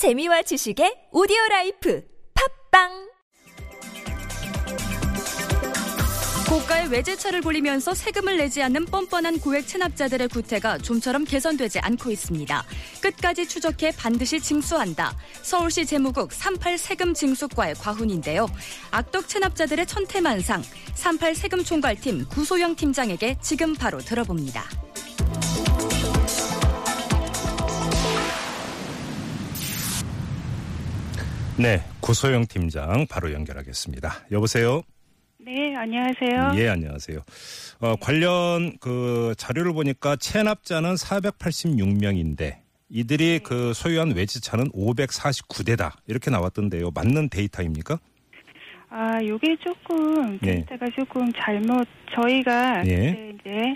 재미와 지식의 오디오 라이프 팟빵 고가의 외제차를 몰면서 세금을 내지 않는 뻔뻔한 고액 체납자들의 구태가 좀처럼 개선되지 않고 있습니다. 끝까지 추적해 반드시 징수한다. 서울시 재무국 38 세금 징수과의 과훈인데요. 악덕 체납자들의 천태만상 38 세금 총괄팀 구소영 팀장에게 지금 바로 들어봅니다. 네, 구소영 팀장 바로 연결하겠습니다. 여보세요. 네, 안녕하세요. 예, 안녕하세요. 어, 관련 그 자료를 보니까 체납자는 486명인데 이들이 그 소유한 외제차는 549대다 이렇게 나왔던데요. 맞는 데이터입니까? 아, 요게 조금 네. 데이터가 조금 잘못 저희가 예. 이제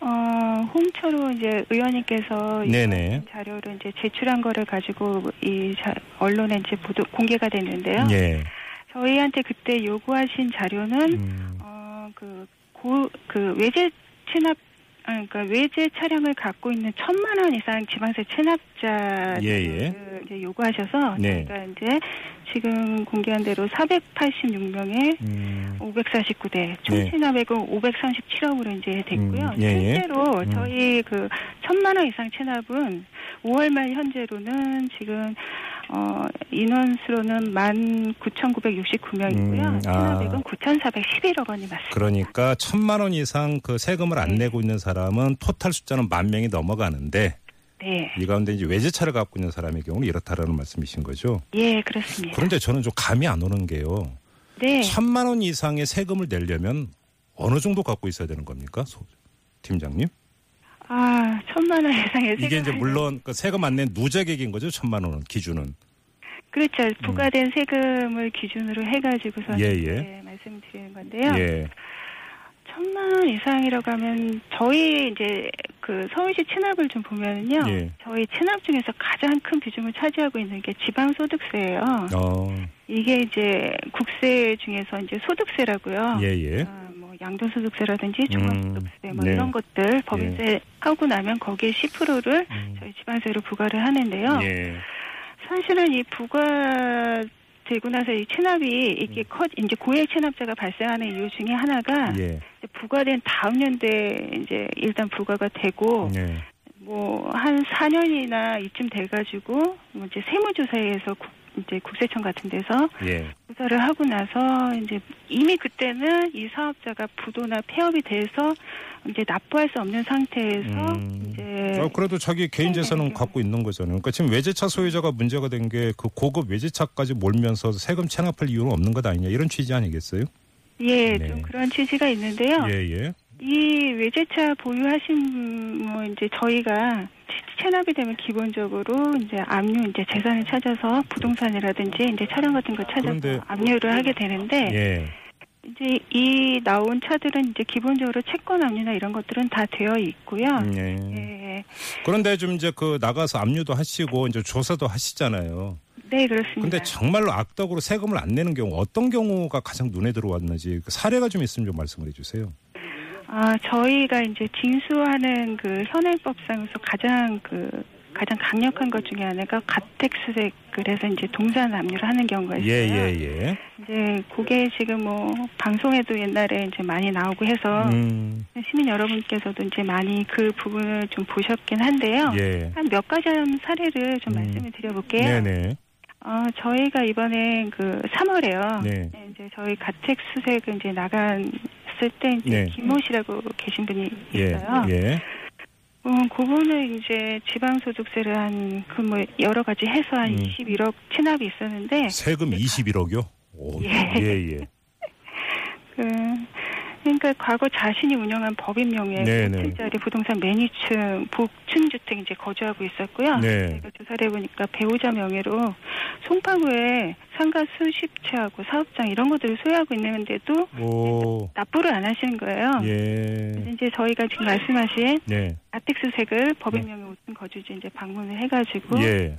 어, 홍초로 이제 의원님께서 네네. 자료를 이제 제출한 거를 가지고 이 자, 언론에 이제 보도 공개가 됐는데요. 예. 저희한테 그때 요구하신 자료는 음, 어, 그, 고, 그 외제 체납 아, 그러니까 외제 차량을 갖고 있는 천만 원 이상 지방세 체납자를 예, 예. 이제 요구하셔서 네. 저희가 이제 지금 공개한 대로 486명에 음, 549대 총 네. 체납액은 537억으로 이제 됐고요. 음, 예, 예. 실제로 음. 저희 그 천만 원 이상 체납은 5월 말 현재로는 지금 어 인원수로는 19,969명이고요. 음, 아. 체납액은 9,411억 원이 맞습니다. 그러니까 천만 원 이상 그 세금을 안 네. 내고 있는 사람은 토탈 숫자는 만 명이 넘어가는데 네. 이 가운데 이제 외제차를 갖고 있는 사람의 경우는 이렇다라는 말씀이신 거죠. 예, 그렇습니다. 그런데 저는 좀 감이 안 오는 게요. 네. 천만 원 이상의 세금을 내려면 어느 정도 갖고 있어야 되는 겁니까? 소- 팀장님? 아, 천만 원 이상의 이게 이제 물론 그 세금 안 낸 누적액인 거죠. 천만 원은 기준은. 그렇죠. 부과된 세금을 기준으로 해가지고서 예, 예. 말씀드리는 건데요. 예. 천만 원 이상이라고 하면 저희 이제 그 서울시 체납을 좀 보면은요. 예. 저희 체납 중에서 가장 큰 비중을 차지하고 있는 게 지방소득세예요. 어. 이게 이제 국세 중에서 이제 소득세라고요. 예, 예. 아, 뭐 양도소득세라든지 종합소득세 뭐 네. 이런 것들 법인세 하고 나면 거기에 10%를 음. 저희 지방세로 부과를 하는데요. 예. 사실은 이 부과 되고 나서 이 체납이 이게 커 이제 고액 체납자가 발생하는 이유 중에 하나가 예. 부과된 다음 연도에 이제 일단 부과가 되고 예. 뭐한 4년이나 이쯤 돼 가지고 뭐 이제 세무조사에서 국, 이제 국세청 같은 데서 예. 조사를 하고 나서 이제 이미 그때는 이 사업자가 부도나 폐업이 돼서 이제 납부할 수 없는 상태에서 음. 이제 어, 그래도 자기 개인 재산은 생기는 갖고 있는 거잖아요. 그러니까 지금 외제차 소유자가 문제가 된 게 그 고급 외제차까지 몰면서 세금 체납할 이유는 없는 것 아니냐 이런 취지 아니겠어요? 예, 네. 좀 그런 취지가 있는데요. 예, 예. 이 외제차 보유하신 뭐 이제 저희가 체납이 되면 기본적으로 이제 압류 이제 재산을 찾아서 부동산이라든지 이제 차량 같은 거 찾아서 그런데- 압류를 하게 되는데 예. 이제 이 나온 차들은 이제 기본적으로 채권 압류나 이런 것들은 다 되어 있고요. 예. 예. 그런데 좀 이제 그 나가서 압류도 하시고 이제 조사도 하시잖아요. 네, 그렇습니다. 근데 정말로 악덕으로 세금을 안 내는 경우 어떤 경우가 가장 눈에 들어왔는지 그 사례가 좀 있으면 좀 말씀을 해주세요. 아, 저희가 이제 징수하는 그 현행법상에서 가장 그 가장 강력한 것 중에 하나가 가택수색을 해서 이제 동산 압류를 하는 경우가 있어요. 예, 예, 예. 이제 그게 지금 뭐 방송에도 옛날에 이제 많이 나오고 해서 음, 시민 여러분께서도 이제 많이 그 부분을 좀 보셨긴 한데요. 예. 한몇 가지 한 사례를 좀 음. 말씀을 드려볼게요. 네네. 어, 저희가 이번에 그 3월에요. 네. 이제 저희 가택 수색을 이제 나 갔을 때 이제 네. 김모 씨라고 계신 분이 예, 있어요. 예. 어, 그분은 이제 지방소득세를 한, 그 뭐, 여러 가지 해서 한 음. 21억 체납이 있었는데, 세금 21억이요? 오, 예. 예, 예. 그, 그러니까 과거 자신이 운영한 법인 명의 네네. 5층짜리 부동산 매니층, 복층 주택 이제 거주하고 있었고요. 네. 제가 조사를 해보니까 배우자 명의로 송파구에 상가 수십 채하고 사업장 이런 것들을 소유하고 있는데도 오, 납부를 안 하시는 거예요. 예. 그래서 이제 저희가 지금 말씀하신 네. 아택수색을 법인 명의 5층 거주지 이제 방문을 해가지고 예.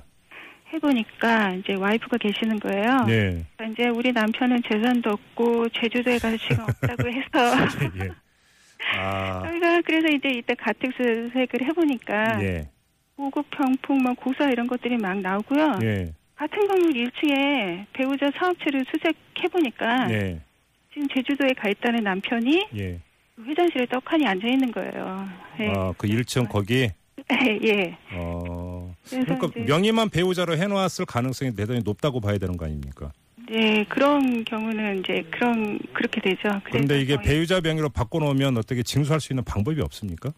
해보니까 이제 와이프가 계시는 거예요. 네. 그러니까 이제 우리 남편은 재산도 없고 제주도에 가서 지금 없다고 해서 예. 아, 저희가 그래서 이제 이때 가택수색을 해보니까 예. 보급 병풍, 뭐 고사 이런 것들이 막 나오고요. 예. 같은 건물 1층에 배우자 사업체를 수색해 보니까 예. 지금 제주도에 가 있다는 남편이 예. 회장실에 떡하니 앉아 있는 거예요. 예. 아, 그 1층 거기 예. 어. 그래서 그러니까 이제 명의만 배우자로 해 놨을 가능성이 대단히 높다고 봐야 되는 거 아닙니까? 네, 그런 경우는 이제 그런 그렇게 되죠. 그런데 이게 배우자 명의로 바꿔 놓으면 어떻게 징수할 수 있는 방법이 없습니까?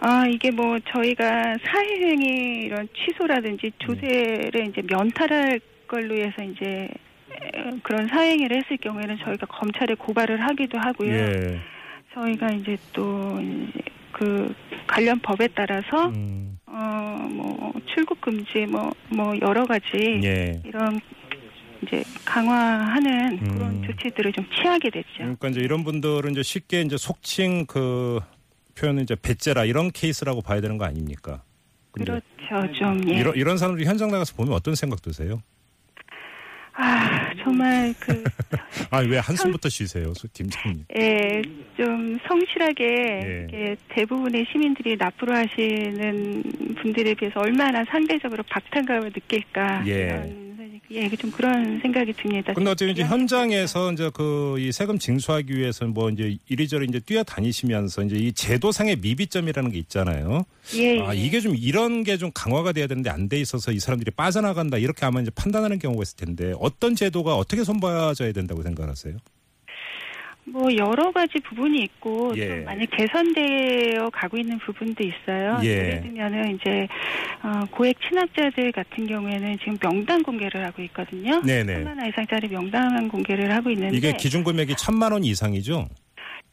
아 이게 뭐 저희가 사회행위 이런 취소라든지 조세를 이제 면탈할 걸로 해서 이제 에, 그런 사회행위를 했을 경우에는 저희가 검찰에 고발을 하기도 하고요. 예. 저희가 이제 또 그 관련 법에 따라서 음, 어 뭐 출국 금지 뭐뭐 여러 가지 예. 이런 이제 강화하는 음. 그런 조치들을 좀 취하게 됐죠. 그러니까 이제 이런 분들은 이제 쉽게 이제 속칭 그 표현은 이제 배째라 이런 케이스라고 봐야 되는 거 아닙니까? 그렇죠, 좀 예. 이런 이런 사람들이 현장 나가서 보면 어떤 생각 드세요? 아 정말 그 아 왜 한숨부터 쉬세요, 소- 팀장님? 예, 좀 성실하게 예. 이렇게 대부분의 시민들이 납부를 하시는 분들에 비해서 얼마나 상대적으로 박탈감을 느낄까. 예. 예, 좀 그런 생각이 듭니다. 근데 어쨌든 이제 현장에서 이제 그 이 세금 징수하기 위해서는 뭐 이제 이리저리 이제 뛰어다니시면서 이제 이 제도상의 미비점이라는 게 있잖아요. 예, 아 예. 이게 좀 이런 게 좀 강화가 돼야 되는데 안 돼 있어서 이 사람들이 빠져나간다 이렇게 아마 이제 판단하는 경우가 있을 텐데 어떤 제도가 어떻게 손봐져야 된다고 생각하세요? 뭐 여러 가지 부분이 있고 예. 좀 많이 개선되어 가고 있는 부분도 있어요. 예. 예를 들면은 이제 어, 고액 친합자들 같은 경우에는 지금 명단 공개를 하고 있거든요. 네네. 3만 원 이상짜리 명단 공개를 하고 있는데 이게 기준 금액이 천만 원 이상이죠?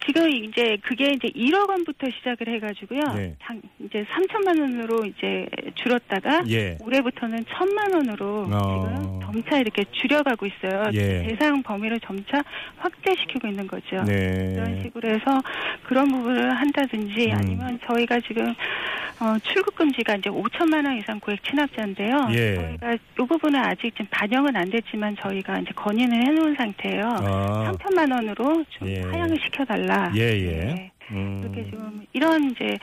지금 이제 그게 이제 1억 원부터 시작을 해가지고요. 네. 장- 이제 3천만 원으로 이제 줄었다가 예. 올해부터는 천만 원으로 어. 지금 점차 이렇게 줄여가고 있어요. 예. 대상 범위를 점차 확대시키고 있는 거죠. 네. 그런 식으로 해서 그런 부분을 한다든지 음. 아니면 저희가 지금 어, 출국 금지가 이제 5천만 원 이상 고액 친합자인데요. 예. 저희가 이 부분은 아직 좀 반영은 안 됐지만 저희가 이제 건의는 해놓은 상태예요. 아. 3천만 원으로 좀 예. 하향을 시켜달라. 예, 예. 네. 음. 그렇게 지금 이런 이제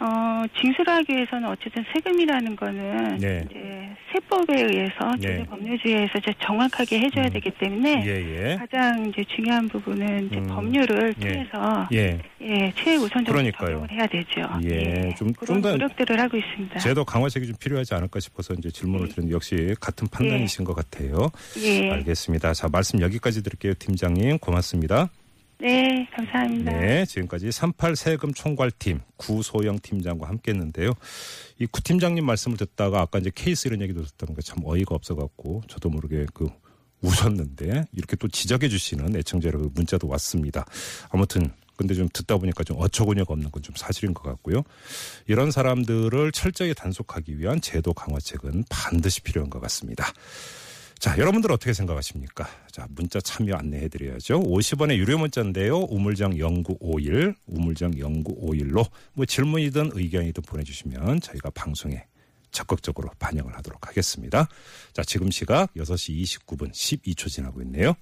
어 징수를 하기 위해서는 어쨌든 세금이라는 거는 네. 이제 세법에 의해서 네. 법률주의에서 이제 정확하게 해줘야 음. 되기 때문에 예, 예. 가장 이제 중요한 부분은 이제 음. 법률을 예. 통해서 예. 예, 최우선적으로. 적용을 해야 되죠. 예, 좀- 그런 좀 더- 노력들을 하고 있습니다. 제도 강화책이 좀 필요하지 않을까 싶어서 이제 질문을 드렸는데 역시 같은 판단이신 것 같아요. 예. 알겠습니다. 자, 말씀 여기까지 드릴게요. 팀장님, 고맙습니다. 네, 감사합니다. 네, 지금까지 38 세금 총괄팀 구소영 팀장과 함께 했는데요. 이 구 팀장님 말씀을 듣다가 아까 이제 케이스 이런 얘기도 듣다 보니까 참 어이가 없어갖고 저도 모르게 그 웃었는데 이렇게 또 지적해 주시는 애청자 여러분 문자도 왔습니다. 아무튼 근데 좀 듣다 보니까 좀 어처구니가 없는 건 좀 사실인 것 같고요. 이런 사람들을 철저히 단속하기 위한 제도 강화책은 반드시 필요한 것 같습니다. 자, 여러분들 어떻게 생각하십니까? 자, 문자 참여 안내해 드려야죠. 50원의 유료 문자인데요. 우물정 0951, 우물정 0951로 뭐 질문이든 의견이든 보내주시면 저희가 방송에 적극적으로 반영을 하도록 하겠습니다. 자, 지금 시각 6시 29분 12초 지나고 있네요.